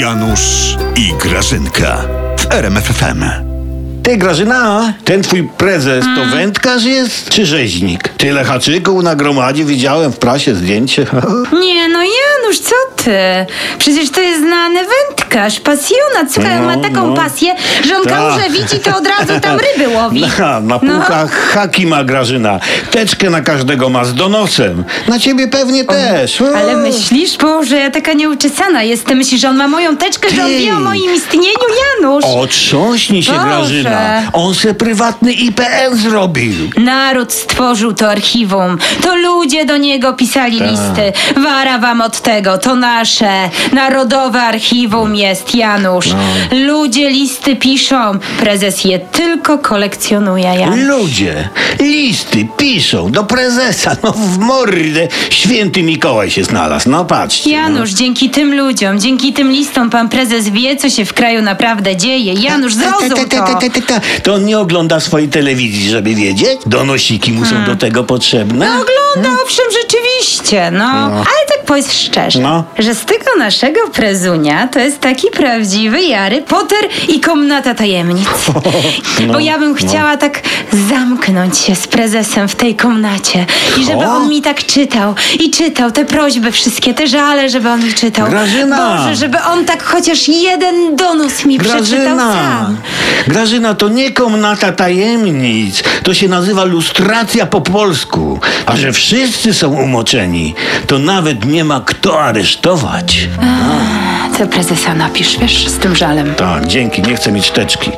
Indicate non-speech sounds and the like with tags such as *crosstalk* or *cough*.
Janusz i Grażynka w RMFFM. Ty Grażyna, ten twój prezes to wędkarz jest czy rzeźnik? Tyle haczyków na gromadzie widziałem w prasie zdjęcie. *laughs* Nie, no Janusz, co ty? Przecież to jest znany wędkarz, pasjonat. Słuchaj, on ma No, taką no. pasję, że on Tak. kałuże widzi, to od razu tam ryby łowi. *laughs* Na, na No. półkach haki ma Grażyna. Teczkę na każdego ma z donosem. Na ciebie pewnie też. O. Ale myślisz, Boże, ja taka nieuczesana jestem. Myślisz, że on ma moją teczkę, że on Ty. wie o moim istnieniu, Janusz? Otrząśnij się Boże. Grażyna. On se prywatny IPN zrobił. Naród stworzył to archiwum. To ludzie do niego pisali Tak. listy. Wara wam od tego, to nasze. Narodowe archiwum jest, Janusz. No. Ludzie listy piszą. Prezes je tylko kolekcjonuje, Janusz. Ludzie listy piszą do prezesa. No w mordę. Święty Mikołaj się znalazł. No patrzcie. Janusz, dzięki tym ludziom, dzięki tym listom pan prezes wie, co się w kraju naprawdę dzieje. Janusz, zrozum to. To on nie ogląda swojej telewizji, żeby wiedzieć? Donosiki mu są do tego potrzebne? No ogląda, owszem, rzeczywiście, no. Ale tak powiedz szczerze, No. że z tego naszego prezunia to jest taki prawdziwy Jary Potter i komnata tajemnic. *laughs* No, Bo ja bym chciała tak zamknąć się z prezesem w tej komnacie i żeby on mi tak czytał i czytał te prośby wszystkie, te żale, żeby on mi czytał. Grażyna! Boże, żeby on tak chociaż jeden donos mi przeczytał Grażyna! sam. Grażyna, to nie komnata tajemnic. To się nazywa lustracja po polsku. A że wszyscy są umoczeni, pani, to nawet nie ma kto aresztować. Co prezesa napisz, wiesz, z tym żalem. Tak, dzięki, nie chcę mieć teczki.